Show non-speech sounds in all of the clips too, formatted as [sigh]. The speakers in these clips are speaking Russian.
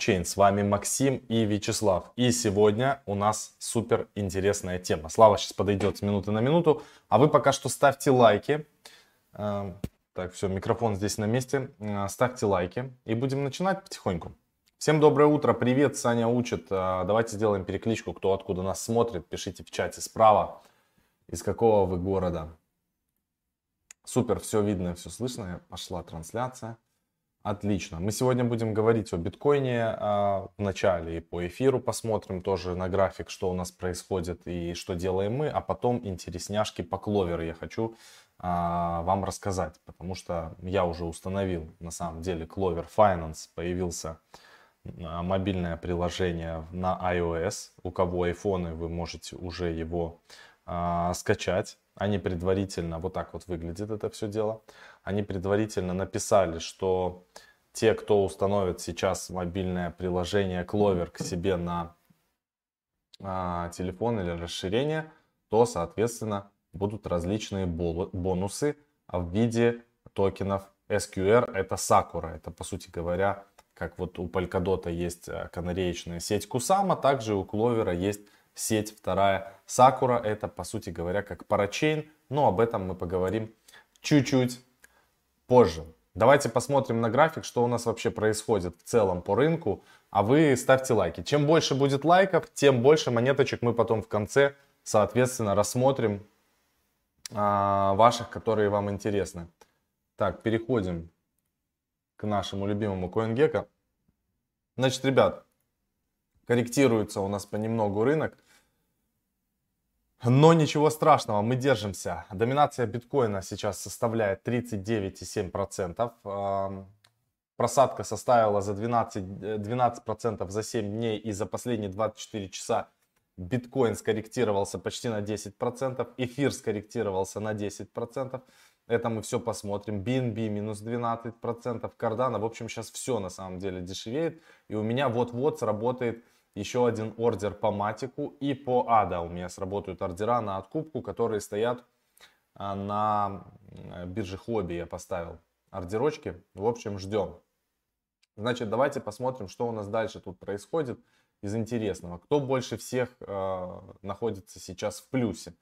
Чейн, с вами Максим и Вячеслав. И сегодня у нас супер интересная тема. Слава сейчас подойдет с минуты на минуту, а вы пока что ставьте лайки. Эм, так, все, микрофон здесь на месте. Э, ставьте лайки и будем начинать потихоньку. Всем доброе утро, привет, Саня учит. Э, давайте сделаем перекличку, кто откуда нас смотрит. Пишите в чате справа, из какого вы города. Супер, все видно, все слышно. Пошла трансляция. Отлично. Мы сегодня будем говорить о биткоине а, в начале и по эфиру посмотрим тоже на график, что у нас происходит и что делаем мы, а потом интересняшки по кловеру я хочу а, вам рассказать, потому что я уже установил на самом деле Clover Finance, появился а, мобильное приложение на iOS. У кого iPhone, вы можете уже его а, скачать. Они предварительно, вот так вот выглядит это все дело, они предварительно написали, что те, кто установит сейчас мобильное приложение Clover к себе на а, телефон или расширение, то, соответственно, будут различные бонусы в виде токенов SQR. Это Sakura. Это, по сути говоря, как вот у Polkadot есть э, канареечная сеть Kusama, также у Clover есть сеть вторая Sakura. Это, по сути говоря, как парачейн, но об этом мы поговорим чуть-чуть позже. Давайте посмотрим на график, что у нас вообще происходит в целом по рынку. А вы ставьте лайки. Чем больше будет лайков, тем больше монеточек мы потом в конце, соответственно, рассмотрим а, ваших, которые вам интересны. Так, переходим к нашему любимому CoinGecko. Значит, ребят, корректируется у нас понемногу рынок. Но ничего страшного, мы держимся. Доминация биткоина сейчас составляет 39,7%. Просадка составила за 12%, 12% за 7 дней и за последние 24 часа биткоин скорректировался почти на 10%, эфир скорректировался на 10%. Это мы все посмотрим. BNB минус 12%, Cardano. В общем, сейчас все на самом деле дешевеет. И у меня вот-вот сработает еще один ордер по матику и по ада у меня сработают ордера на откупку, которые стоят а, на бирже хобби я поставил ордерочки. В общем, ждем. Значит, давайте посмотрим, что у нас дальше тут происходит из интересного. Кто больше всех э, находится сейчас в плюсе?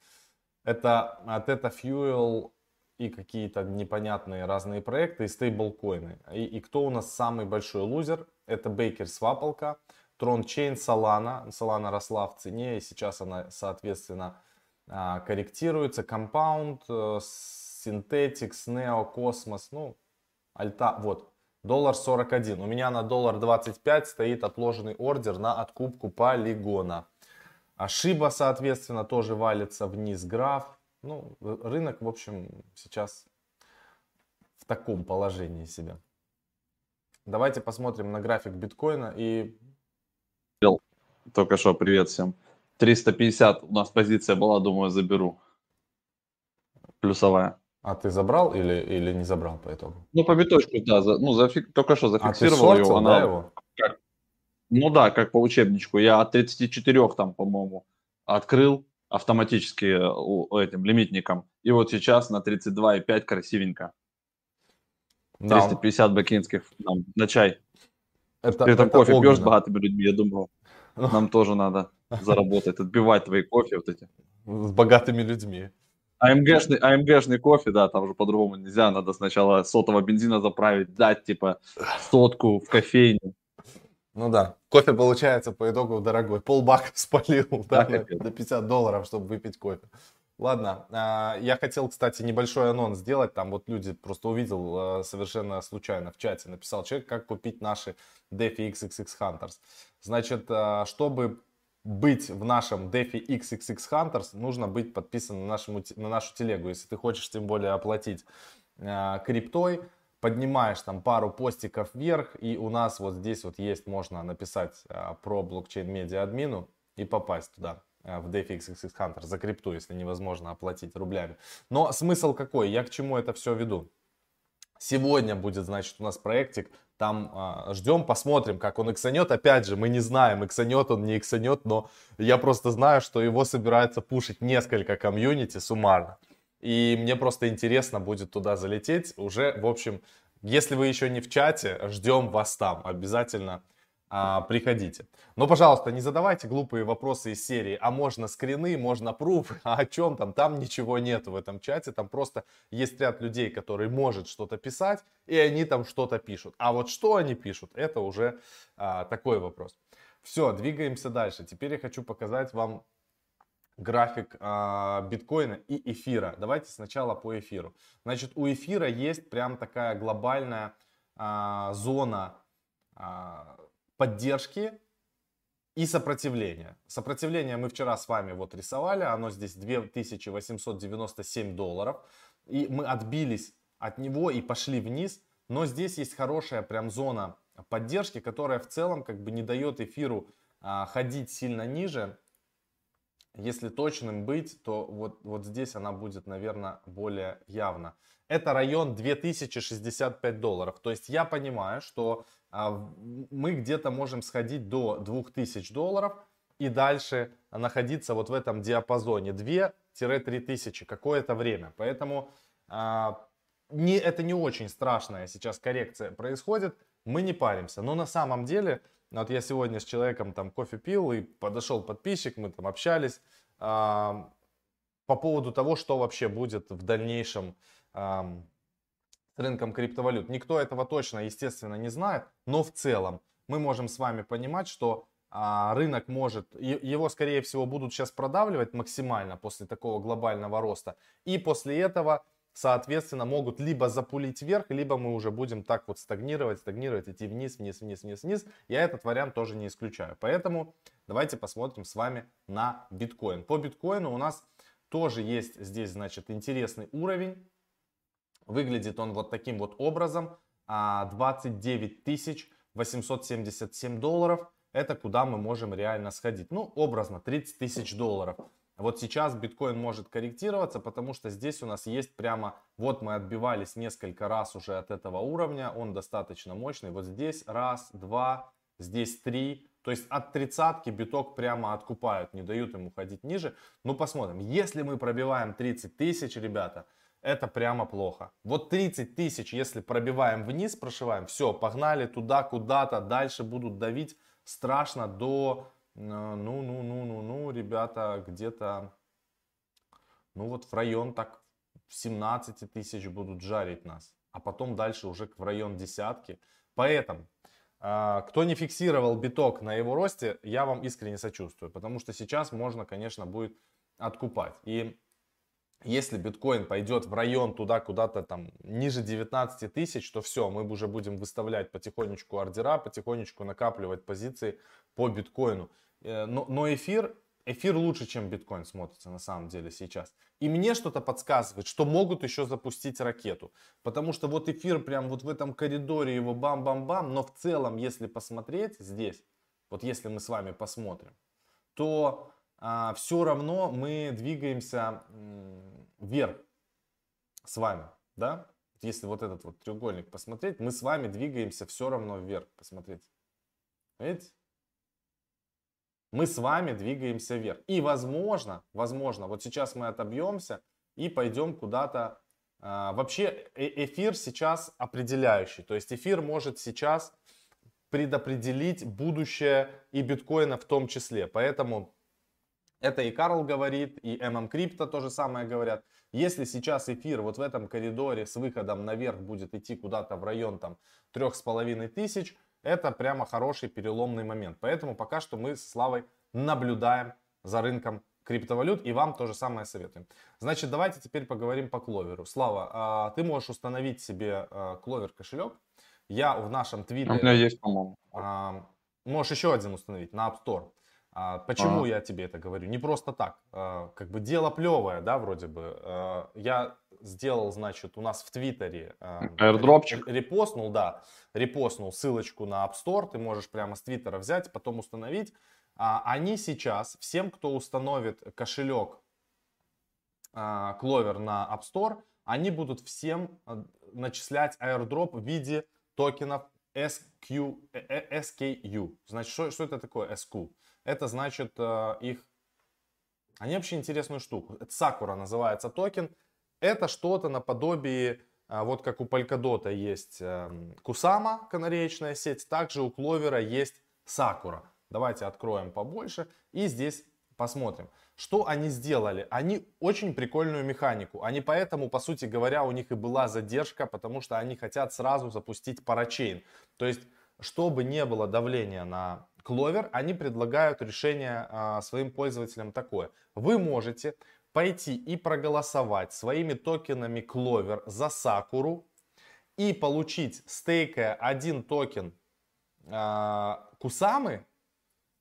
Это Theta Fuel и какие-то непонятные разные проекты и стейблкоины. И, и кто у нас самый большой лузер? Это Baker Swapalka. Chain Solana. Solana росла в цене, и сейчас она, соответственно, а, корректируется. Compound, э, Synthetics, Neo, Cosmos, ну, Альта, вот, доллар 41. У меня на доллар 25 стоит отложенный ордер на откупку полигона. Ошиба, соответственно, тоже валится вниз граф. Ну, рынок, в общем, сейчас в таком положении себя. Давайте посмотрим на график биткоина и только что, привет всем. 350 у нас позиция была, думаю, заберу. Плюсовая. А ты забрал или, или не забрал по итогу? Ну, по биточку, да. За, ну, зафик, только что зафиксировал а ты его. Она, да, его? Как, ну да, как по учебничку. Я от 34 там, по-моему, открыл автоматически э, этим лимитником. И вот сейчас на 32,5 красивенько. Да. 350 бакинских там, на чай. Это, Ты там это кофе огненно. пьешь с богатыми людьми, я думал. Нам тоже надо заработать, отбивать твои кофе вот эти. С богатыми людьми. АМГшный, АМГшный кофе, да, там же по-другому нельзя. Надо сначала сотого бензина заправить, дать типа сотку в кофейню. Ну да. Кофе получается по итогу дорогой. Полбака [laughs] спалил да, да, на 50 долларов, чтобы выпить кофе. Ладно, а, я хотел, кстати, небольшой анонс сделать. Там вот люди просто увидел а, совершенно случайно в чате, написал человек, как купить наши DeFi XXX Hunters. Значит, а, чтобы быть в нашем DeFi XXX Hunters, нужно быть подписан на, нашему, на нашу телегу. Если ты хочешь тем более оплатить криптой, поднимаешь там пару постиков вверх, и у нас вот здесь вот есть, можно написать про блокчейн медиа админу и попасть туда в DeFi XXX Hunter за крипту, если невозможно оплатить рублями. Но смысл какой? Я к чему это все веду? Сегодня будет, значит, у нас проектик там а, ждем, посмотрим, как он иксанет. Опять же, мы не знаем, иксанет он, не иксанет, но я просто знаю, что его собирается пушить несколько комьюнити суммарно. И мне просто интересно будет туда залететь. Уже, в общем, если вы еще не в чате, ждем вас там. Обязательно а, приходите. Но, пожалуйста, не задавайте глупые вопросы из серии, а можно скрины, можно пруф, [laughs] а о чем там, там ничего нет в этом чате, там просто есть ряд людей, которые может что-то писать, и они там что-то пишут. А вот что они пишут, это уже а, такой вопрос. Все, двигаемся дальше. Теперь я хочу показать вам график а, биткоина и эфира. Давайте сначала по эфиру. Значит, у эфира есть прям такая глобальная а, зона а, поддержки и сопротивления. Сопротивление мы вчера с вами вот рисовали, оно здесь 2897 долларов. И мы отбились от него и пошли вниз. Но здесь есть хорошая прям зона поддержки, которая в целом как бы не дает эфиру а, ходить сильно ниже. Если точным быть, то вот, вот здесь она будет, наверное, более явно. Это район 2065 долларов. То есть я понимаю, что а, мы где-то можем сходить до 2000 долларов и дальше находиться вот в этом диапазоне 2-3 тысячи какое-то время. Поэтому а, не, это не очень страшная сейчас коррекция происходит, мы не паримся. Но на самом деле, вот я сегодня с человеком там кофе пил и подошел подписчик, мы там общались а, по поводу того, что вообще будет в дальнейшем с рынком криптовалют. Никто этого точно, естественно, не знает, но в целом мы можем с вами понимать, что а, рынок может, его скорее всего будут сейчас продавливать максимально после такого глобального роста. И после этого соответственно, могут либо запулить вверх, либо мы уже будем так вот стагнировать, стагнировать, идти вниз, вниз, вниз, вниз, вниз. Я этот вариант тоже не исключаю. Поэтому давайте посмотрим с вами на биткоин. По биткоину у нас тоже есть здесь, значит, интересный уровень. Выглядит он вот таким вот образом. 29 а, 877 долларов. Это куда мы можем реально сходить. Ну, образно, 30 тысяч долларов. Вот сейчас биткоин может корректироваться, потому что здесь у нас есть прямо, вот мы отбивались несколько раз уже от этого уровня, он достаточно мощный. Вот здесь раз, два, здесь три. То есть от тридцатки биток прямо откупают, не дают ему ходить ниже. Ну посмотрим, если мы пробиваем 30 тысяч, ребята, это прямо плохо. Вот 30 тысяч, если пробиваем вниз, прошиваем, все, погнали туда, куда-то, дальше будут давить страшно до ну, ну, ну, ну, ну, ребята, где-то, ну вот в район так 17 тысяч будут жарить нас. А потом дальше уже в район десятки. Поэтому, а, кто не фиксировал биток на его росте, я вам искренне сочувствую. Потому что сейчас можно, конечно, будет откупать. И если биткоин пойдет в район туда куда-то там ниже 19 тысяч, то все, мы уже будем выставлять потихонечку ордера, потихонечку накапливать позиции по биткоину. Э, но, но эфир, эфир лучше, чем биткоин смотрится на самом деле сейчас. И мне что-то подсказывает, что могут еще запустить ракету. Потому что вот эфир прям вот в этом коридоре его бам-бам-бам. Но в целом, если посмотреть здесь, вот если мы с вами посмотрим, то а, все равно мы двигаемся вверх с вами. Да? Если вот этот вот треугольник посмотреть, мы с вами двигаемся все равно вверх. Посмотрите. Видите? мы с вами двигаемся вверх. И возможно, возможно, вот сейчас мы отобьемся и пойдем куда-то. А, вообще э, эфир сейчас определяющий. То есть эфир может сейчас предопределить будущее и биткоина в том числе. Поэтому это и Карл говорит, и MM Crypto то же самое говорят. Если сейчас эфир вот в этом коридоре с выходом наверх будет идти куда-то в район там трех с половиной тысяч, это прямо хороший переломный момент. Поэтому пока что мы с Славой наблюдаем за рынком криптовалют и вам то же самое советуем. Значит, давайте теперь поговорим по кловеру. Слава, а, ты можешь установить себе кловер кошелек. Я в нашем твиттере... У меня есть, по-моему. А, можешь еще один установить на App Store. А, почему а. я тебе это говорю? Не просто так. А, как бы дело плевое, да, вроде бы. А, я сделал, значит, у нас в Твиттере Airdropчик. репостнул, да, репостнул ссылочку на App Store. Ты можешь прямо с Твиттера взять, потом установить. А, они сейчас, всем, кто установит кошелек а, Clover на App Store, они будут всем а, начислять airdrop в виде токенов SQ, SKU. Значит, что, что это такое SQ? Это значит их... Они вообще интересную штуку. Это Sakura называется токен. Это что-то наподобие, вот как у Polkadot есть Kusama, канареечная сеть, также у Clover есть Sakura. Давайте откроем побольше и здесь посмотрим. Что они сделали? Они очень прикольную механику. Они поэтому, по сути говоря, у них и была задержка, потому что они хотят сразу запустить парачейн. То есть, чтобы не было давления на Clover, они предлагают решение а, своим пользователям такое. Вы можете пойти и проголосовать своими токенами Clover за Сакуру и получить стейкая один токен а, Кусамы,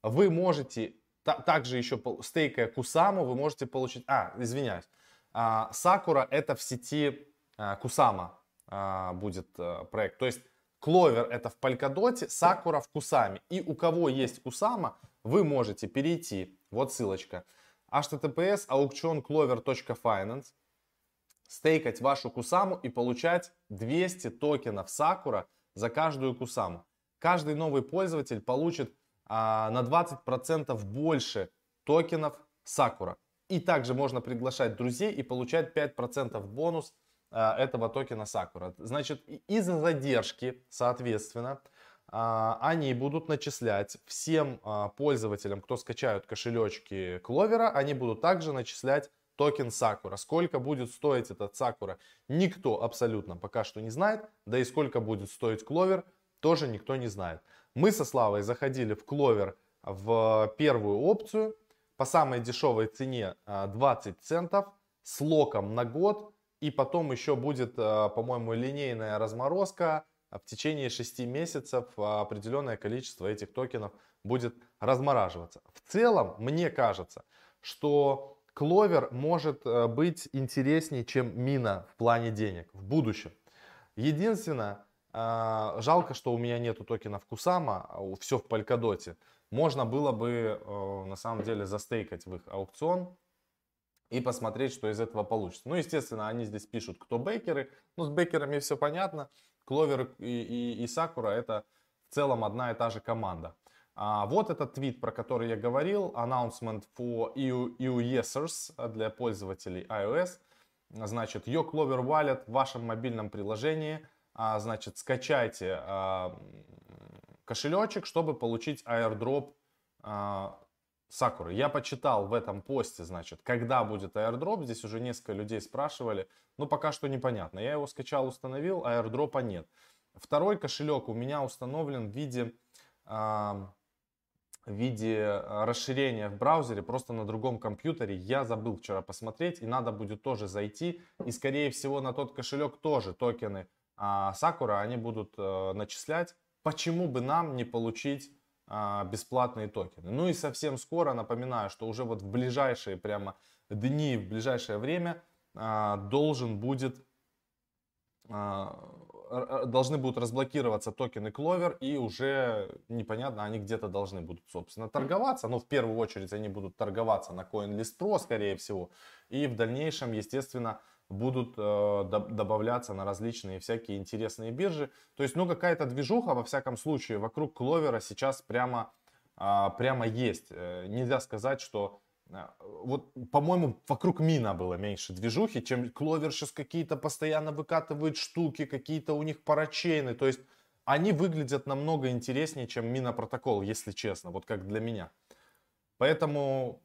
вы можете также еще стейкая Кусаму вы можете получить... А, извиняюсь. А, Сакура это в сети а, Кусама а, будет проект. То есть Кловер это в Палькодоте, Сакура в Кусаме. И у кого есть Кусама, вы можете перейти, вот ссылочка, https auktionclover.finance, стейкать вашу Кусаму и получать 200 токенов Сакура за каждую Кусаму. Каждый новый пользователь получит а, на 20% больше токенов Сакура. И также можно приглашать друзей и получать 5% бонус этого токена Сакура. Значит, из-за задержки, соответственно, а, они будут начислять всем а, пользователям, кто скачают кошелечки Кловера, они будут также начислять токен Сакура. Сколько будет стоить этот Сакура, никто абсолютно пока что не знает. Да и сколько будет стоить Кловер, тоже никто не знает. Мы со Славой заходили в Кловер в первую опцию по самой дешевой цене 20 а, центов с локом на год. И потом еще будет, а, по-моему, линейная разморозка. В течение 6 месяцев определенное количество этих токенов будет размораживаться. В целом, мне кажется, что Кловер может э, быть интереснее, чем Мина в плане денег в будущем. Единственное, а, жалко, что у меня нету токенов Кусама, а все в Polkadot. Можно было бы э, на самом деле застейкать в их аукцион и посмотреть, что из этого получится. Ну, естественно, они здесь пишут, кто бейкеры. Ну, с бейкерами все понятно. Кловер и, и, и Сакура это в целом одна и та же команда. А вот этот твит, про который я говорил, announcement for EU, EU для пользователей iOS. Значит, Your Clover Wallet в вашем мобильном приложении – а, значит, скачайте а, кошелечек, чтобы получить airdrop а, Сакуры. Я почитал в этом посте, значит, когда будет airdrop. Здесь уже несколько людей спрашивали. Ну, пока что непонятно. Я его скачал, установил, airdropа нет. Второй кошелек у меня установлен в виде, в виде расширения в браузере, просто на другом компьютере. Я забыл вчера посмотреть, и надо будет тоже зайти. И, скорее всего, на тот кошелек тоже токены а, Сакура они будут э, начислять. Почему бы нам не получить а, бесплатные токены? Ну и совсем скоро, напоминаю, что уже вот в ближайшие прямо дни, в ближайшее время а, должен будет должны будут разблокироваться токены Clover и уже непонятно, они где-то должны будут, собственно, торговаться. Но в первую очередь они будут торговаться на CoinList Pro, скорее всего. И в дальнейшем, естественно, будут э, добавляться на различные всякие интересные биржи. То есть, ну, какая-то движуха, во всяком случае, вокруг Кловера сейчас прямо, э, прямо есть. Э, нельзя сказать, что... Э, вот, по-моему, вокруг Мина было меньше движухи, чем Кловер сейчас какие-то постоянно выкатывает штуки, какие-то у них парачейны. То есть, они выглядят намного интереснее, чем Мина протокол, если честно, вот как для меня. Поэтому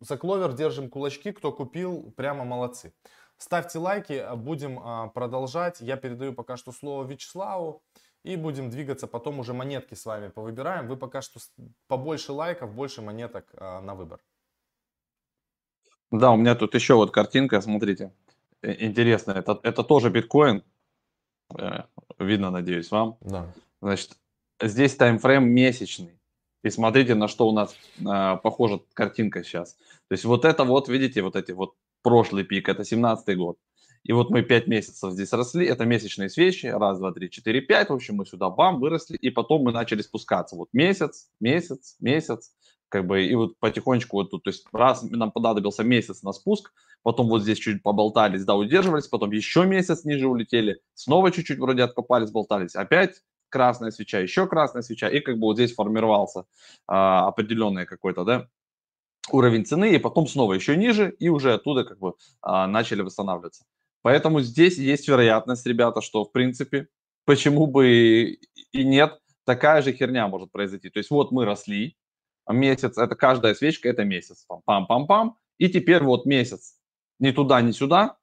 за Кловер держим кулачки, кто купил, прямо молодцы. Ставьте лайки, будем а, продолжать. Я передаю пока что слово Вячеславу. И будем двигаться, потом уже монетки с вами повыбираем. Вы пока что побольше лайков, больше монеток а, на выбор. Да, у меня тут еще вот картинка, смотрите. Э, интересно, это, это тоже биткоин. Э, видно, надеюсь, вам. Да. Значит, здесь таймфрейм месячный. И смотрите, на что у нас э, похожа картинка сейчас. То есть вот это вот, видите, вот эти вот прошлый пик, это 17 год. И вот мы 5 месяцев здесь росли, это месячные свечи, раз, два, три, четыре, пять, в общем, мы сюда бам, выросли, и потом мы начали спускаться. Вот месяц, месяц, месяц, как бы, и вот потихонечку вот тут, то есть раз нам понадобился месяц на спуск, потом вот здесь чуть поболтались, да, удерживались, потом еще месяц ниже улетели, снова чуть-чуть вроде откопались, болтались, опять красная свеча, еще красная свеча, и как бы вот здесь формировался а, определенный какой-то, да, уровень цены, и потом снова еще ниже, и уже оттуда как бы а, начали восстанавливаться. Поэтому здесь есть вероятность, ребята, что в принципе, почему бы и нет, такая же херня может произойти. То есть вот мы росли, месяц, это каждая свечка, это месяц. Пам-пам-пам. И теперь вот месяц. Ни туда, ни сюда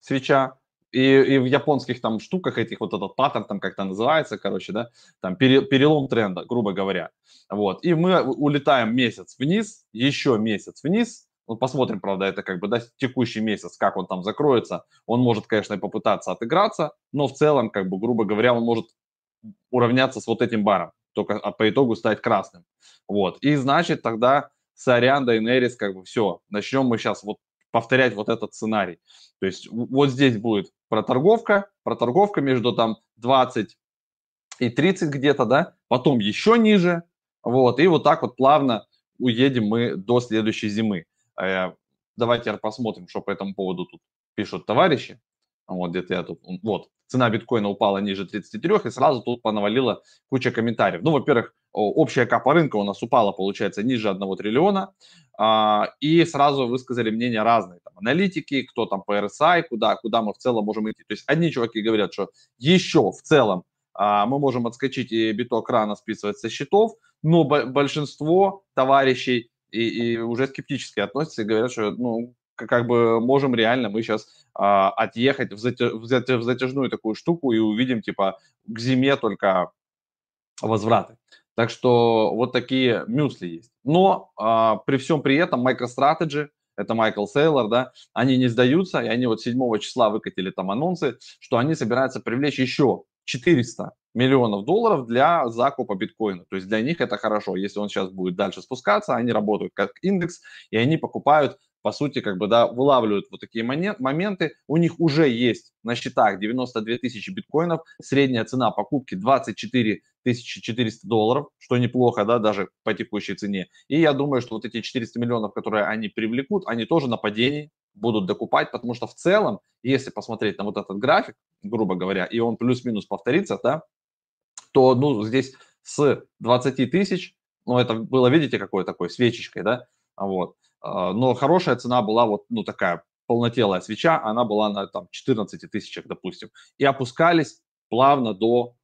свеча. И, и в японских там штуках этих вот этот паттерн там как-то называется, короче, да, там перелом тренда, грубо говоря. Вот. И мы улетаем месяц вниз, еще месяц вниз, ну, посмотрим, правда, это как бы да, текущий месяц, как он там закроется. Он может, конечно, попытаться отыграться, но в целом, как бы, грубо говоря, он может уравняться с вот этим баром, только а по итогу стать красным. Вот. И значит, тогда Сорян, Дайнерис, как бы все, начнем мы сейчас вот повторять вот этот сценарий. То есть вот здесь будет проторговка, проторговка между там 20 и 30 где-то, да, потом еще ниже, вот, и вот так вот плавно уедем мы до следующей зимы. Э, давайте посмотрим, что по этому поводу тут пишут товарищи. Вот где-то я тут, вот, цена биткоина упала ниже 33, и сразу тут понавалила куча комментариев. Ну, во-первых, общая капа рынка у нас упала, получается, ниже 1 триллиона, а, и сразу высказали мнения разные, там, аналитики, кто там по RSI, куда, куда мы в целом можем идти. То есть одни чуваки говорят, что еще в целом а, мы можем отскочить и биток рано списывать со счетов, но большинство товарищей и, и уже скептически относятся и говорят, что ну, как бы можем реально мы сейчас а, отъехать в, затяж, в, затяж, в затяжную такую штуку и увидим типа к зиме только возвраты. Так что вот такие мюсли есть. Но а, при всем при этом MicroStrategy, это Майкл Сейлор, да, они не сдаются, и они вот 7 числа выкатили там анонсы, что они собираются привлечь еще 400 миллионов долларов для закупа биткоина. То есть для них это хорошо. Если он сейчас будет дальше спускаться, они работают как индекс, и они покупают по сути, как бы, да, вылавливают вот такие моменты. У них уже есть на счетах 92 тысячи биткоинов, средняя цена покупки 24 400 долларов, что неплохо, да, даже по текущей цене. И я думаю, что вот эти 400 миллионов, которые они привлекут, они тоже на падении будут докупать, потому что в целом, если посмотреть на вот этот график, грубо говоря, и он плюс-минус повторится, да, то, ну, здесь с 20 тысяч, ну, это было, видите, какой такой свечечкой, да, вот, но хорошая цена была вот, ну, такая полнотелая свеча, она была на там 14 тысячах, допустим, и опускались плавно до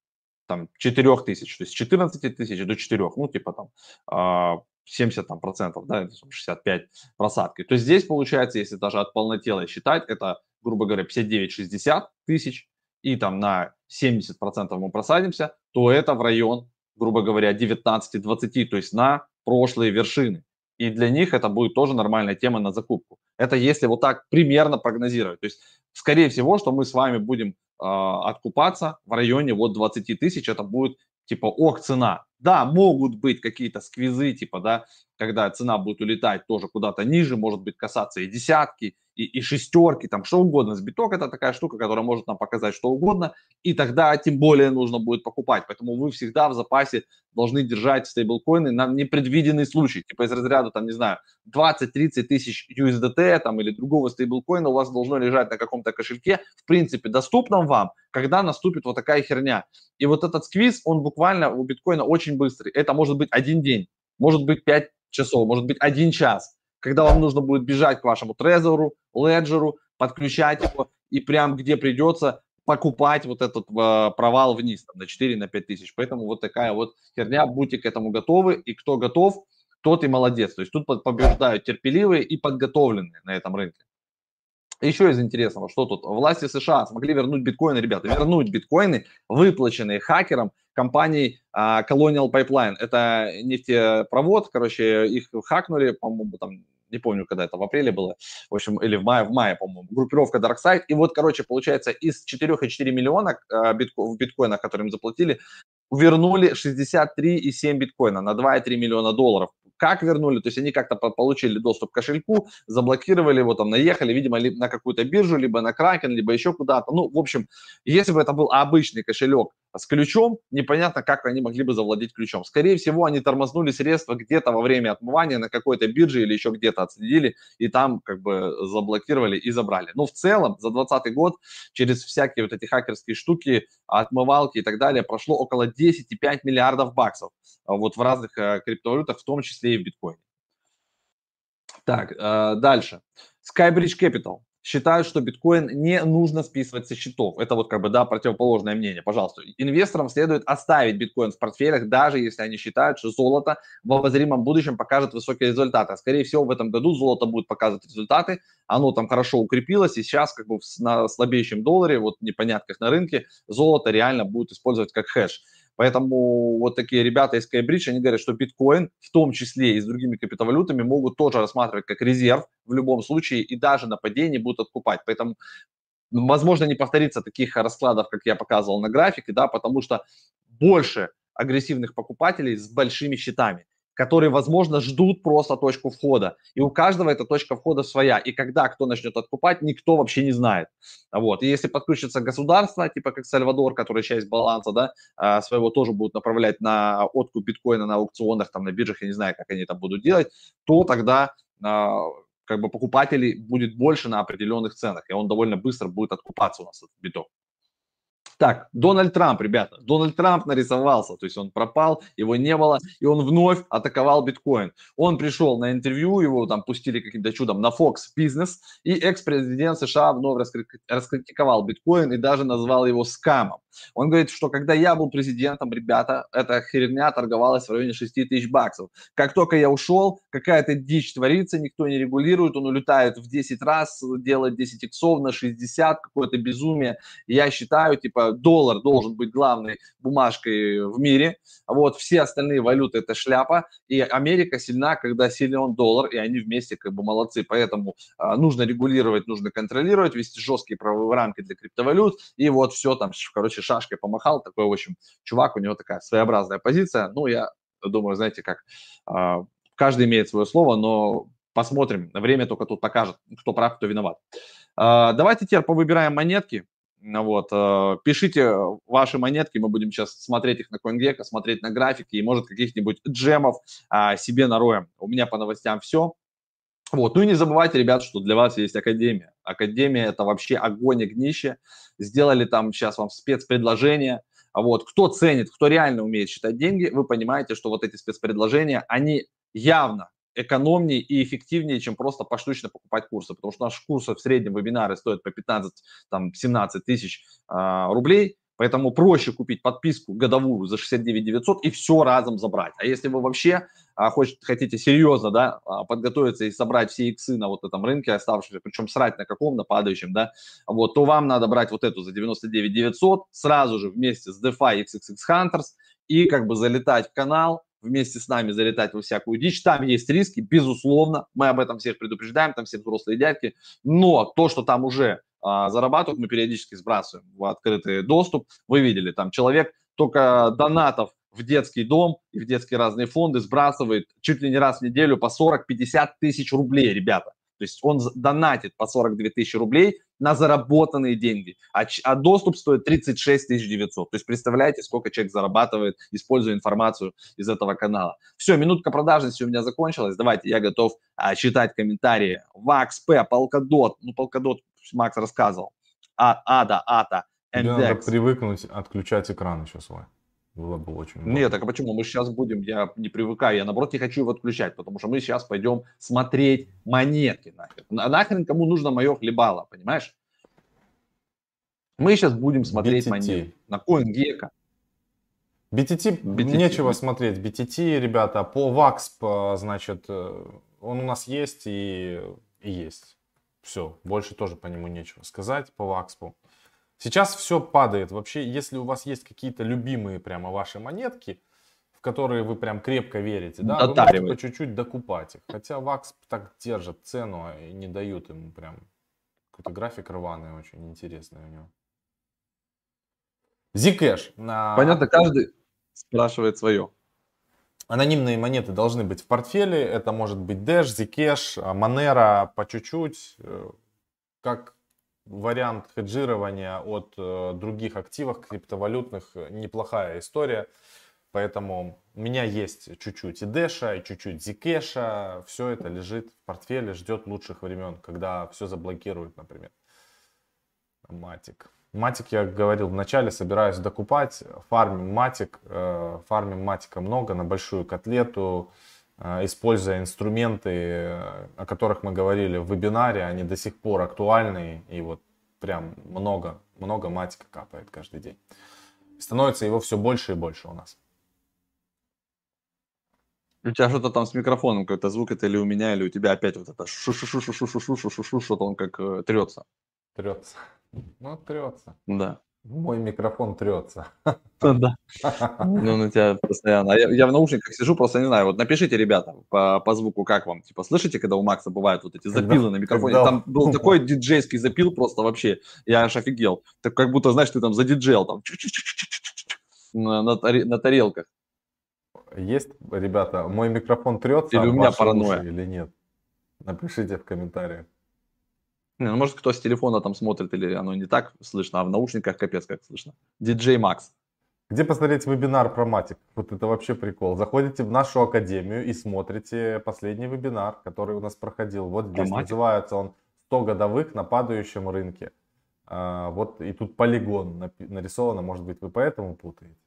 там 4 тысяч, то есть 14 тысяч до 4, ну, типа там 70 а, там, процентов, да, 65 просадки. То есть здесь получается, если даже от полнотелой считать, это, грубо говоря, 59-60 тысяч, и там на 70 процентов мы просадимся, то это в район, грубо говоря, 19-20, то есть на прошлые вершины и для них это будет тоже нормальная тема на закупку. Это если вот так примерно прогнозировать. То есть, скорее всего, что мы с вами будем э, откупаться в районе вот 20 тысяч, это будет типа ох, цена. Да, могут быть какие-то сквизы, типа, да, когда цена будет улетать тоже куда-то ниже, может быть касаться и десятки, и, и шестерки, там что угодно. Сбиток это такая штука, которая может нам показать что угодно, и тогда тем более нужно будет покупать. Поэтому вы всегда в запасе должны держать стейблкоины на непредвиденный случай. Типа из разряда, там, не знаю, 20-30 тысяч USDT там, или другого стейблкоина у вас должно лежать на каком-то кошельке, в принципе, доступном вам, когда наступит вот такая херня. И вот этот сквиз, он буквально у биткоина очень быстрый. Это может быть один день, может быть 5 часов, может быть один час когда вам нужно будет бежать к вашему трезору, леджеру, подключать его и прям где придется покупать вот этот э, провал вниз там, на 4 на 5 тысяч. Поэтому вот такая вот херня, будьте к этому готовы, и кто готов, тот и молодец. То есть тут побеждают терпеливые и подготовленные на этом рынке. Еще из интересного, что тут? Власти США смогли вернуть биткоины, ребята, вернуть биткоины, выплаченные хакерам компании uh, Colonial Pipeline. Это нефтепровод, короче, их хакнули, по-моему, там не помню, когда это, в апреле было, в общем, или в мае, в мае, по-моему, группировка DarkSide. И вот, короче, получается, из 4,4 миллиона э, битко, в биткоинах, которые им заплатили, вернули 63,7 биткоина на 2,3 миллиона долларов как вернули, то есть они как-то получили доступ к кошельку, заблокировали его, там, наехали, видимо, на какую-то биржу, либо на Кракен, либо еще куда-то. Ну, в общем, если бы это был обычный кошелек с ключом, непонятно, как они могли бы завладеть ключом. Скорее всего, они тормознули средства где-то во время отмывания на какой-то бирже или еще где-то отследили, и там как бы заблокировали и забрали. Но в целом за 2020 год через всякие вот эти хакерские штуки, отмывалки и так далее прошло около 10,5 миллиардов баксов а вот в разных э, криптовалютах, в том числе и в биткоине. Так, э, дальше. Skybridge Capital. считают, что биткоин не нужно списывать со счетов. Это вот как бы, да, противоположное мнение, пожалуйста. Инвесторам следует оставить биткоин в портфелях, даже если они считают, что золото в обозримом будущем покажет высокие результаты. Скорее всего в этом году золото будет показывать результаты, оно там хорошо укрепилось, и сейчас как бы на слабеющем долларе, вот непонятках на рынке, золото реально будет использовать как хэш. Поэтому вот такие ребята из Skybridge, они говорят, что биткоин, в том числе и с другими криптовалютами, могут тоже рассматривать как резерв в любом случае и даже на падении будут откупать. Поэтому возможно не повторится таких раскладов, как я показывал на графике, да, потому что больше агрессивных покупателей с большими счетами которые, возможно, ждут просто точку входа. И у каждого эта точка входа своя. И когда кто начнет откупать, никто вообще не знает. Вот. И если подключится государство, типа как Сальвадор, который часть баланса да, а, своего тоже будут направлять на откуп биткоина на аукционах, там на биржах, я не знаю, как они там будут делать, то тогда а, как бы покупателей будет больше на определенных ценах, и он довольно быстро будет откупаться у нас этот биток. Так, Дональд Трамп, ребята, Дональд Трамп нарисовался, то есть он пропал, его не было, и он вновь атаковал биткоин. Он пришел на интервью, его там пустили каким-то чудом на Fox Business, и экс-президент США вновь раскритиковал биткоин и даже назвал его скамом. Он говорит, что когда я был президентом, ребята, эта херня торговалась в районе 6 тысяч баксов. Как только я ушел, какая-то дичь творится, никто не регулирует, он улетает в 10 раз, делает 10 иксов на 60, какое-то безумие. Я считаю, типа, доллар должен быть главной бумажкой в мире, вот, все остальные валюты это шляпа, и Америка сильна, когда силен доллар, и они вместе как бы молодцы, поэтому а, нужно регулировать, нужно контролировать, вести жесткие правовые рамки для криптовалют, и вот все там, короче, шашкой помахал, такой, в общем, чувак, у него такая своеобразная позиция, ну, я думаю, знаете, как а, каждый имеет свое слово, но посмотрим, время только тут покажет, кто прав, кто виноват. А, давайте теперь повыбираем монетки, вот, э, пишите ваши монетки, мы будем сейчас смотреть их на CoinGecko, смотреть на графики и, может, каких-нибудь джемов а, себе нароем. У меня по новостям все. Вот, ну и не забывайте, ребят, что для вас есть Академия. Академия – это вообще огонь и гнище. Сделали там сейчас вам спецпредложение. Вот, кто ценит, кто реально умеет считать деньги, вы понимаете, что вот эти спецпредложения, они явно экономнее и эффективнее, чем просто поштучно покупать курсы, потому что наши курсы в среднем вебинары стоят по 15-17 тысяч э, рублей, поэтому проще купить подписку годовую за 69 900 и все разом забрать. А если вы вообще а, хочет, хотите серьезно да, а, подготовиться и собрать все иксы на вот этом рынке оставшиеся, причем срать на каком, на падающем, да, вот, то вам надо брать вот эту за 99 900 сразу же вместе с DeFi XXX Hunters и как бы залетать в канал, вместе с нами залетать во всякую дичь. Там есть риски, безусловно. Мы об этом всех предупреждаем, там все взрослые дядьки. Но то, что там уже а, зарабатывают, мы периодически сбрасываем в открытый доступ. Вы видели, там человек только донатов в детский дом и в детские разные фонды сбрасывает чуть ли не раз в неделю по 40-50 тысяч рублей, ребята. То есть он донатит по 42 тысячи рублей на заработанные деньги, а, а доступ стоит 36 900. То есть представляете, сколько человек зарабатывает, используя информацию из этого канала. Все, минутка продажности у меня закончилась. Давайте, я готов а, читать комментарии. VAXP, Polkadot, ну Polkadot Макс рассказывал. А, Ада, Ата, Index. Надо привыкнуть отключать экран еще свой. Было бы очень удобно. Нет, так а почему? Мы сейчас будем, я не привыкаю, я наоборот не хочу его отключать, потому что мы сейчас пойдем смотреть монетки нахер. Нахрен кому нужно мое хлебало, понимаешь? Мы сейчас будем смотреть BTT. монетки на CoinGecko. BTT, BTT, нечего смотреть. BTT, ребята, по VAXP, значит, э, он у нас есть и, и есть. Все, больше тоже по нему нечего сказать, по VAXP. Сейчас все падает. Вообще, если у вас есть какие-то любимые прямо ваши монетки, в которые вы прям крепко верите, да, вы можете по чуть-чуть докупать их. Хотя Вакс так держит цену а и не дают ему прям какой-то график рваный, очень интересный у него. Zcash. На... Понятно, каждый спрашивает свое. Анонимные монеты должны быть в портфеле. Это может быть Dash, Zcash, Monero по чуть-чуть. Э, как вариант хеджирования от э, других активов криптовалютных неплохая история. Поэтому у меня есть чуть-чуть и Дэша, и чуть-чуть Зикеша. Все это лежит в портфеле, ждет лучших времен, когда все заблокируют, например. Матик. Матик, я говорил в начале, собираюсь докупать. Фармим матик. Э, фармим матика много на большую котлету. Э, используя инструменты, э, о которых мы говорили в вебинаре, они до сих пор актуальны и вот прям много, много матика капает каждый день. становится его все больше и больше у нас. У тебя что-то там с микрофоном какой-то звук, это или у меня, или у тебя опять вот это шу шу шу шу шу шу шу шу что-то он как трется. Трется. Ну, трется. Да. Мой микрофон трется. [laughs] Да. Ну, на тебя постоянно. Я, я в наушниках сижу, просто не знаю. Вот напишите, ребята, по, по звуку, как вам. Типа, слышите, когда у Макса бывают вот эти запилы когда, на микрофоне? Когда... Там [laughs] был такой диджейский запил просто вообще. Я аж офигел. Так как будто, знаешь, ты там задиджейл там на, на, на тарелках. Есть, ребята, мой микрофон трется или у меня паранойя или нет? Напишите в комментариях. Не, ну, может, кто с телефона там смотрит, или оно не так слышно, а в наушниках капец как слышно. DJ Max. Где посмотреть вебинар про матик? Вот это вообще прикол. Заходите в нашу академию и смотрите последний вебинар, который у нас проходил. Вот здесь про называется он «100 годовых на падающем рынке». А, вот и тут полигон нарисовано, может быть, вы поэтому путаете.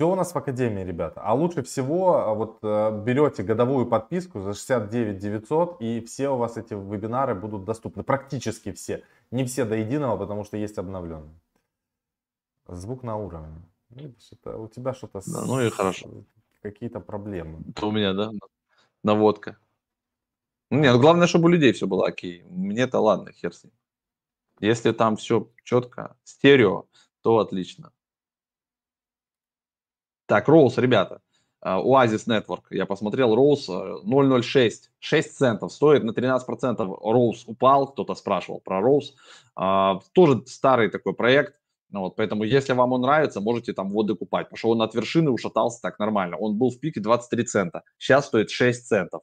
Все у нас в Академии, ребята. А лучше всего а, вот э, берете годовую подписку за 69 900 и все у вас эти вебинары будут доступны. Практически все. Не все до единого, потому что есть обновленные. Звук на уровне. Видишь, это у тебя что-то... Да, ну и хорошо. Какие-то проблемы. Это у меня, да? Наводка. Ну, нет, ну, главное, чтобы у людей все было окей. Мне-то ладно, хер с ним. Если там все четко, стерео, то отлично. Так, Роуз, ребята. Oasis а, Network, я посмотрел, Роуз 0.06, 6 центов, стоит на 13%. Роуз упал, кто-то спрашивал про Роуз. А, тоже старый такой проект, ну вот, поэтому если вам он нравится, можете там воды купать, потому что он от вершины ушатался так нормально. Он был в пике 23 цента, сейчас стоит 6 центов.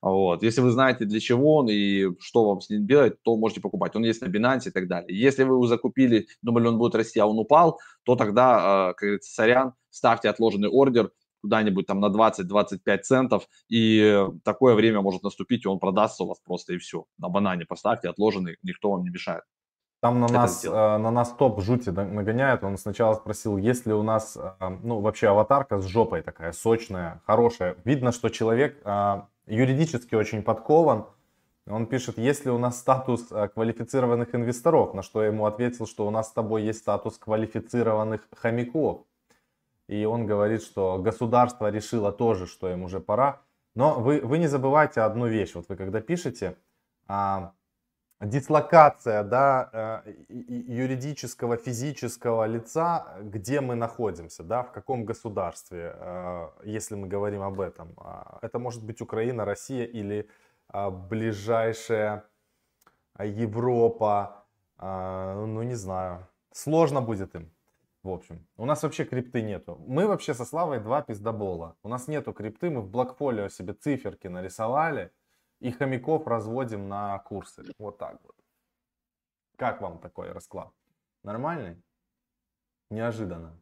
Вот. Если вы знаете, для чего он и что вам с ним делать, то можете покупать. Он есть на Binance и так далее. Если вы его закупили, думали, он будет расти, а он упал, то тогда, э, как говорится, сорян, ставьте отложенный ордер куда-нибудь там на 20-25 центов, и такое время может наступить, и он продастся у вас просто и все. На банане поставьте отложенный, никто вам не мешает. Там на нас, э, на нас топ жути нагоняет. Он сначала спросил, есть ли у нас, э, ну, вообще аватарка с жопой такая, сочная, хорошая. Видно, что человек э, юридически очень подкован. Он пишет, есть ли у нас статус квалифицированных инвесторов, на что я ему ответил, что у нас с тобой есть статус квалифицированных хомяков. И он говорит, что государство решило тоже, что им уже пора. Но вы, вы не забывайте одну вещь. Вот вы когда пишете, а, дислокация да, э, юридического, физического лица, где мы находимся, да, в каком государстве, э, если мы говорим об этом. А, это может быть Украина, Россия или а, ближайшая Европа, а, ну не знаю, сложно будет им. В общем, у нас вообще крипты нету. Мы вообще со Славой два пиздобола. У нас нету крипты, мы в блокфолио себе циферки нарисовали, и хомяков разводим на курсы. Вот так вот. Как вам такой расклад? Нормальный? Неожиданно.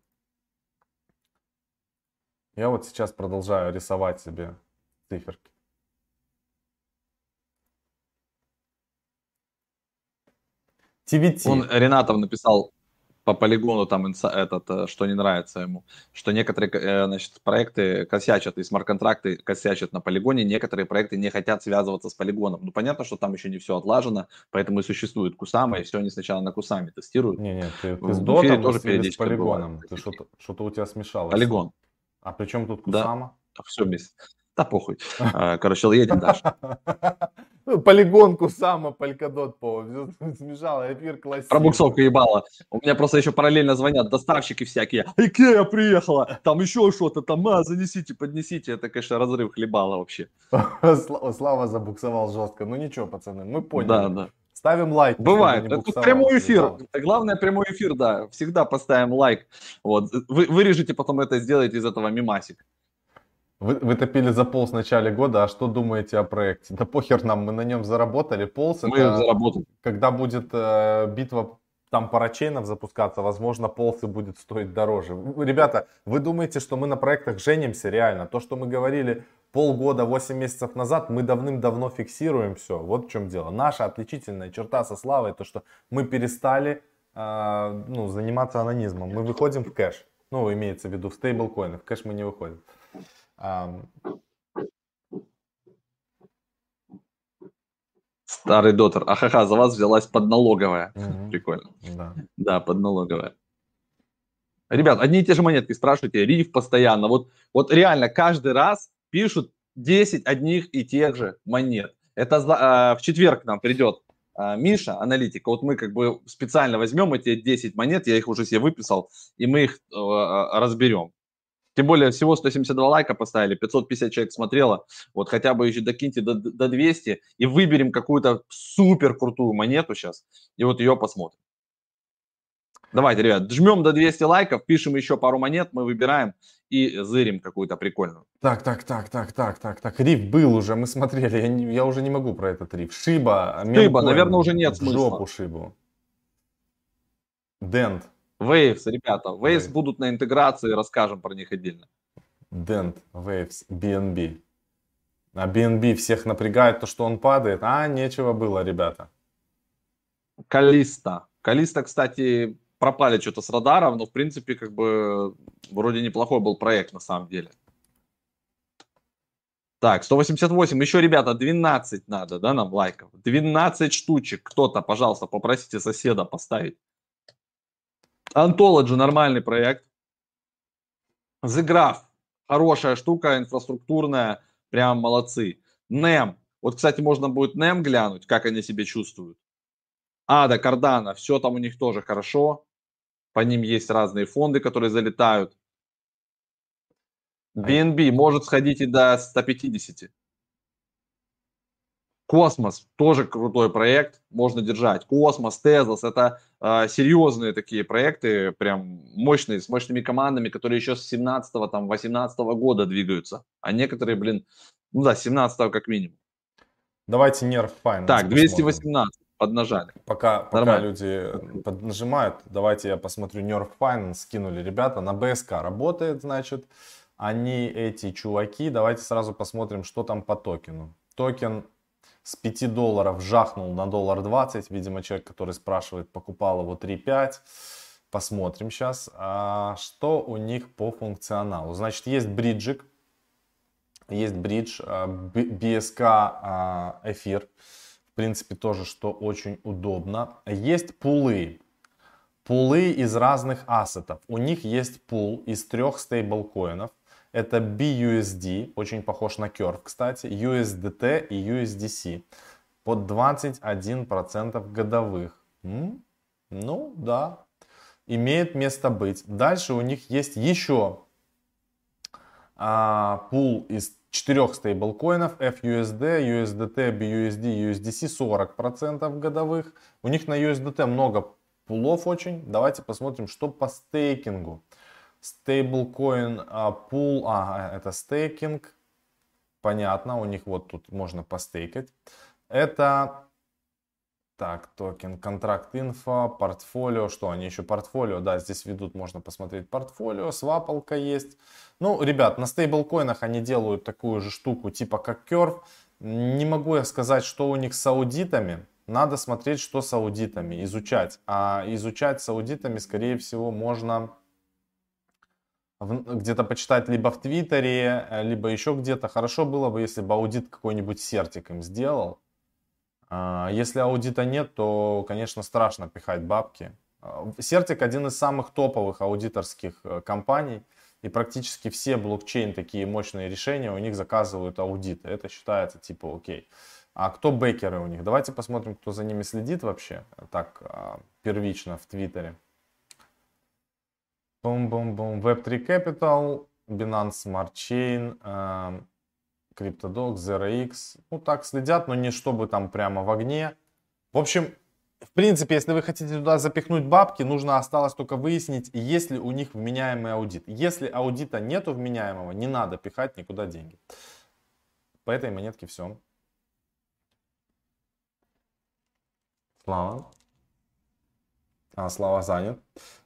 Я вот сейчас продолжаю рисовать себе циферки. TVT. Он Ренатов написал по полигону там этот, э, что не нравится ему, что некоторые э, значит, проекты косячат, и смарт-контракты косячат на полигоне, некоторые проекты не хотят связываться с полигоном. Ну, понятно, что там еще не все отлажено, поэтому и существует Кусама, и все они сначала на Кусаме тестируют. Не-не, ты, ты с дотом тоже периодически с полигоном, ты что-то, что-то у тебя смешалось. Полигон. А при чем тут Кусама? Да, все вместе. Да похуй. А, короче, едем дальше. [laughs] Ну, полигонку сама, полькадот по. [laughs] Смешало, эфир классик. Пробуксовка ебала. У меня просто еще параллельно звонят доставщики всякие. Икея приехала, там еще что-то, там, а, занесите, поднесите. Это, конечно, разрыв хлебала вообще. [laughs] Слава забуксовал жестко. Ну ничего, пацаны, мы поняли. Да, да. Ставим лайк. Бывает. Это прямой эфир. Главное прямой эфир, да. Всегда поставим лайк. Вот. Вы вырежете потом это, сделаете из этого мимасик. Вы, вы топили за пол в начале года, а что думаете о проекте? Да похер нам, мы на нем заработали. Полс мы это, заработали. когда будет э, битва там парачейнов запускаться, возможно, полсы будет стоить дороже. Ребята, вы думаете, что мы на проектах женимся реально? То, что мы говорили полгода, 8 месяцев назад, мы давным-давно фиксируем все. Вот в чем дело. Наша отличительная черта со Славой, то, что мы перестали э, ну, заниматься анонизмом. Мы выходим в кэш. Ну, имеется в виду в стейблкоины. В кэш мы не выходим. Старый дотер. Ахаха, за вас взялась подналоговая. Угу. Прикольно. Да. да, подналоговая. Ребят, одни и те же монетки спрашивайте, риф постоянно. Вот, вот реально каждый раз пишут 10 одних и тех же монет. Это э, в четверг к нам придет э, Миша, аналитика. Вот мы как бы специально возьмем эти 10 монет, я их уже себе выписал, и мы их э, разберем. Тем более всего 172 лайка поставили, 550 человек смотрело. Вот хотя бы еще докиньте до, до 200 и выберем какую-то супер крутую монету сейчас. И вот ее посмотрим. Давайте, ребят, жмем до 200 лайков, пишем еще пару монет, мы выбираем и зырим какую-то прикольную. Так, так, так, так, так, так, так. Риф был уже, мы смотрели, я, не, я уже не могу про этот риф. Шиба, Шиба, наверное, уже нет смысла. Жопу Шибу. Дент. Waves, ребята. Waves Wave. будут на интеграции, расскажем про них отдельно. Dent, Waves, BNB. А BNB всех напрягает то, что он падает. А, нечего было, ребята. Калиста. Калиста, кстати, пропали что-то с радаров, но, в принципе, как бы, вроде неплохой был проект на самом деле. Так, 188. Еще, ребята, 12 надо, да, нам лайков. 12 штучек. Кто-то, пожалуйста, попросите соседа поставить. Ontology нормальный проект. The Graph хорошая штука, инфраструктурная, прям молодцы. NEM. Вот, кстати, можно будет NEM глянуть, как они себя чувствуют. ADA, Cardano, все там у них тоже хорошо. По ним есть разные фонды, которые залетают. BNB может сходить и до 150. Космос тоже крутой проект, можно держать. Cosmos, Tezos, это э, серьезные такие проекты, прям мощные, с мощными командами, которые еще с 17 там, 18 года двигаются. А некоторые, блин, ну да, 17 как минимум. Давайте Nerf Finance Так, 218 посмотрим. поднажали. Пока, пока люди нажимают, давайте я посмотрю Nerf Finance, скинули ребята, на БСК работает, значит, они эти чуваки, давайте сразу посмотрим, что там по токену. Токен с 5 долларов жахнул на доллар 20. Видимо, человек, который спрашивает, покупал его 3,5. Посмотрим сейчас, а, что у них по функционалу. Значит, есть бриджик, есть бридж, BSK а, а, эфир. В принципе, тоже, что очень удобно. Есть пулы. Пулы из разных ассетов. У них есть пул из трех стейблкоинов. Это BUSD, очень похож на Curve, кстати, USDT и USDC под 21% годовых. М? Ну, да, имеет место быть. Дальше у них есть еще а, пул из четырех стейблкоинов FUSD, USDT, BUSD, USDC 40% годовых. У них на USDT много пулов очень. Давайте посмотрим, что по стейкингу. Stablecoin а, pool, а, это стейкинг. Понятно, у них вот тут можно постейкать. Это, так, токен, contract info, портфолио, что они еще портфолио, да, здесь ведут, можно посмотреть портфолио, свапалка есть. Ну, ребят, на стейблкоинах они делают такую же штуку, типа как Curve. Не могу я сказать, что у них с аудитами, надо смотреть, что с аудитами, изучать. А изучать с аудитами, скорее всего, можно где-то почитать либо в Твиттере, э, либо еще где-то. Хорошо было бы, если бы аудит какой-нибудь сертик им сделал. А, если аудита нет, то, конечно, страшно пихать бабки. Сертик один из самых топовых аудиторских э, компаний. И практически все блокчейн такие мощные решения у них заказывают аудиты. Это считается типа окей. А кто бэкеры у них? Давайте посмотрим, кто за ними следит вообще. Так, а, первично в Твиттере. Бум-бум-бум. Web3 Capital, Binance Smart Chain, э, CryptoDocs, ZeroX. Ну, так следят, но не чтобы там прямо в огне. В общем, в принципе, если вы хотите туда запихнуть бабки, нужно осталось только выяснить, есть ли у них вменяемый аудит. Если аудита нету вменяемого, не надо пихать никуда деньги. По этой монетке все. Слава. А, Слава занят.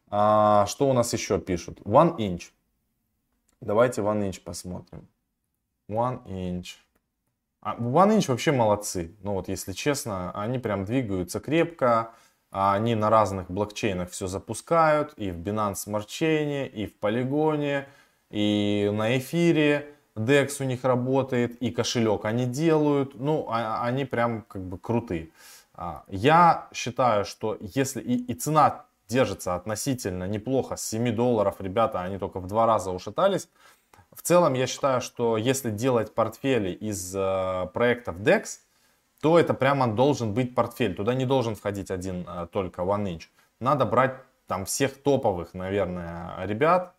А, что у нас еще пишут? One inch. Давайте one inch посмотрим. One inch. А, one inch вообще молодцы. Ну вот, если честно, они прям двигаются крепко. Они на разных блокчейнах все запускают. И в Binance Smart Chain, и в Полигоне, и на эфире. DEX у них работает, и кошелек они делают. Ну, а, они прям как бы крутые. А, я считаю, что если и, и цена держится относительно неплохо, с 7 долларов, ребята, они только в два раза ушатались. В целом, я считаю, что если делать портфели из э, проектов DEX, то это прямо должен быть портфель. Туда не должен входить один э, только OneInch. Надо брать там всех топовых, наверное, ребят.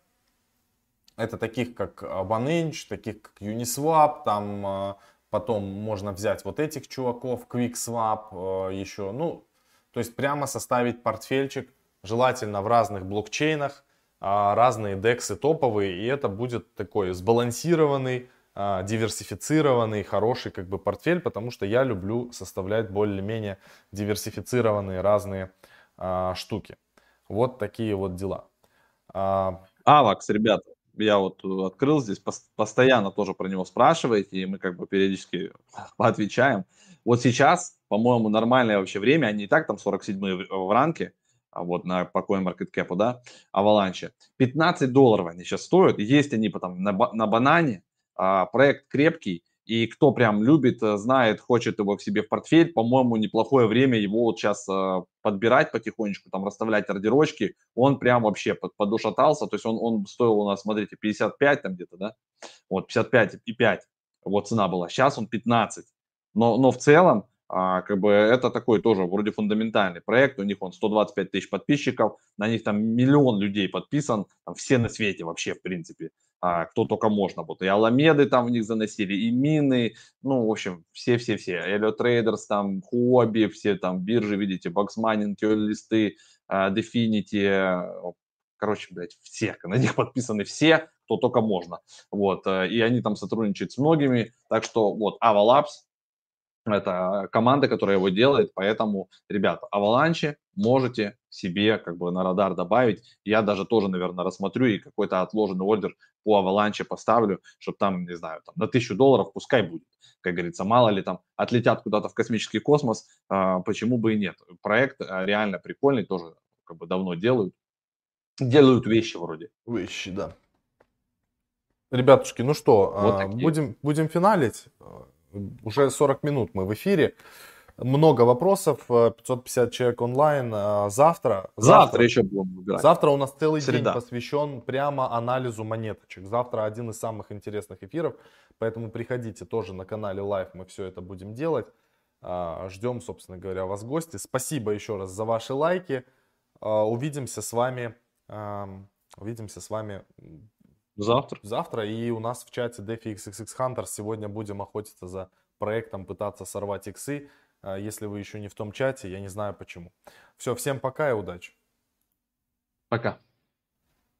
Это таких как OneInch, таких как Uniswap, там э, потом можно взять вот этих чуваков, QuickSwap э, еще. Ну, то есть прямо составить портфельчик, желательно в разных блокчейнах, а, разные дексы топовые, и это будет такой сбалансированный, а, диверсифицированный, хороший как бы портфель, потому что я люблю составлять более-менее диверсифицированные разные а, штуки. Вот такие вот дела. Авакс, ребята, я вот открыл здесь, постоянно тоже про него спрашиваете, и мы как бы периодически [laughs] поотвечаем. Вот сейчас, по-моему, нормальное вообще время, они и так там 47 в ранке, а вот на по CoinMarketCap, да, Avalanche. 15 долларов они сейчас стоят, есть они потом на, на банане, а, проект крепкий, и кто прям любит, э, знает, хочет его к себе в портфель, по-моему, неплохое время его вот сейчас э, подбирать потихонечку, там расставлять ордерочки, он прям вообще под, подушатался, то есть он, он стоил у нас, смотрите, 55 там где-то, да, вот 55 и 5, вот цена была, сейчас он 15, но, но в целом а, как бы это такой тоже вроде фундаментальный проект, у них он 125 тысяч подписчиков, на них там миллион людей подписан, там все на свете вообще в принципе, а, кто только можно, вот и Аламеды там в них заносили, и Мины, ну в общем все-все-все, Эллио Трейдерс там, Хобби, все там биржи, видите, Баксмайнинг, листы, Definity, короче, блядь, все, на них [laughs] подписаны все, кто только можно, вот, э, и они там сотрудничают с многими, так что вот Avalabs, это команда, которая его делает, поэтому, ребята, аваланчи можете себе как бы на радар добавить. Я даже тоже, наверное, рассмотрю и какой-то отложенный ордер по аваланче поставлю, чтобы там, не знаю, там на тысячу долларов пускай будет. Как говорится, мало ли там отлетят куда-то в космический космос, а, почему бы и нет. Проект а, реально прикольный, тоже как бы давно делают. Делают вещи вроде. Вещи, да. Ребятушки, ну что, вот а, будем, будем финалить. Уже 40 минут мы в эфире. Много вопросов, 550 э, человек онлайн. Э, завтра, завтра, завтра еще будем выбирать. Завтра у нас целый Среда. день посвящен прямо анализу монеточек. Завтра один из самых интересных эфиров, поэтому приходите тоже на канале Live, мы все это будем делать. Э, ждем, собственно говоря, вас гости. Спасибо еще раз за ваши лайки. Увидимся с вами, увидимся с вами Завтра. Завтра. И у нас в чате DeFi XXX Hunters сегодня будем охотиться за проектом, пытаться сорвать иксы. А, если вы еще не в том чате, я не знаю почему. Все, всем пока и удачи. Пока.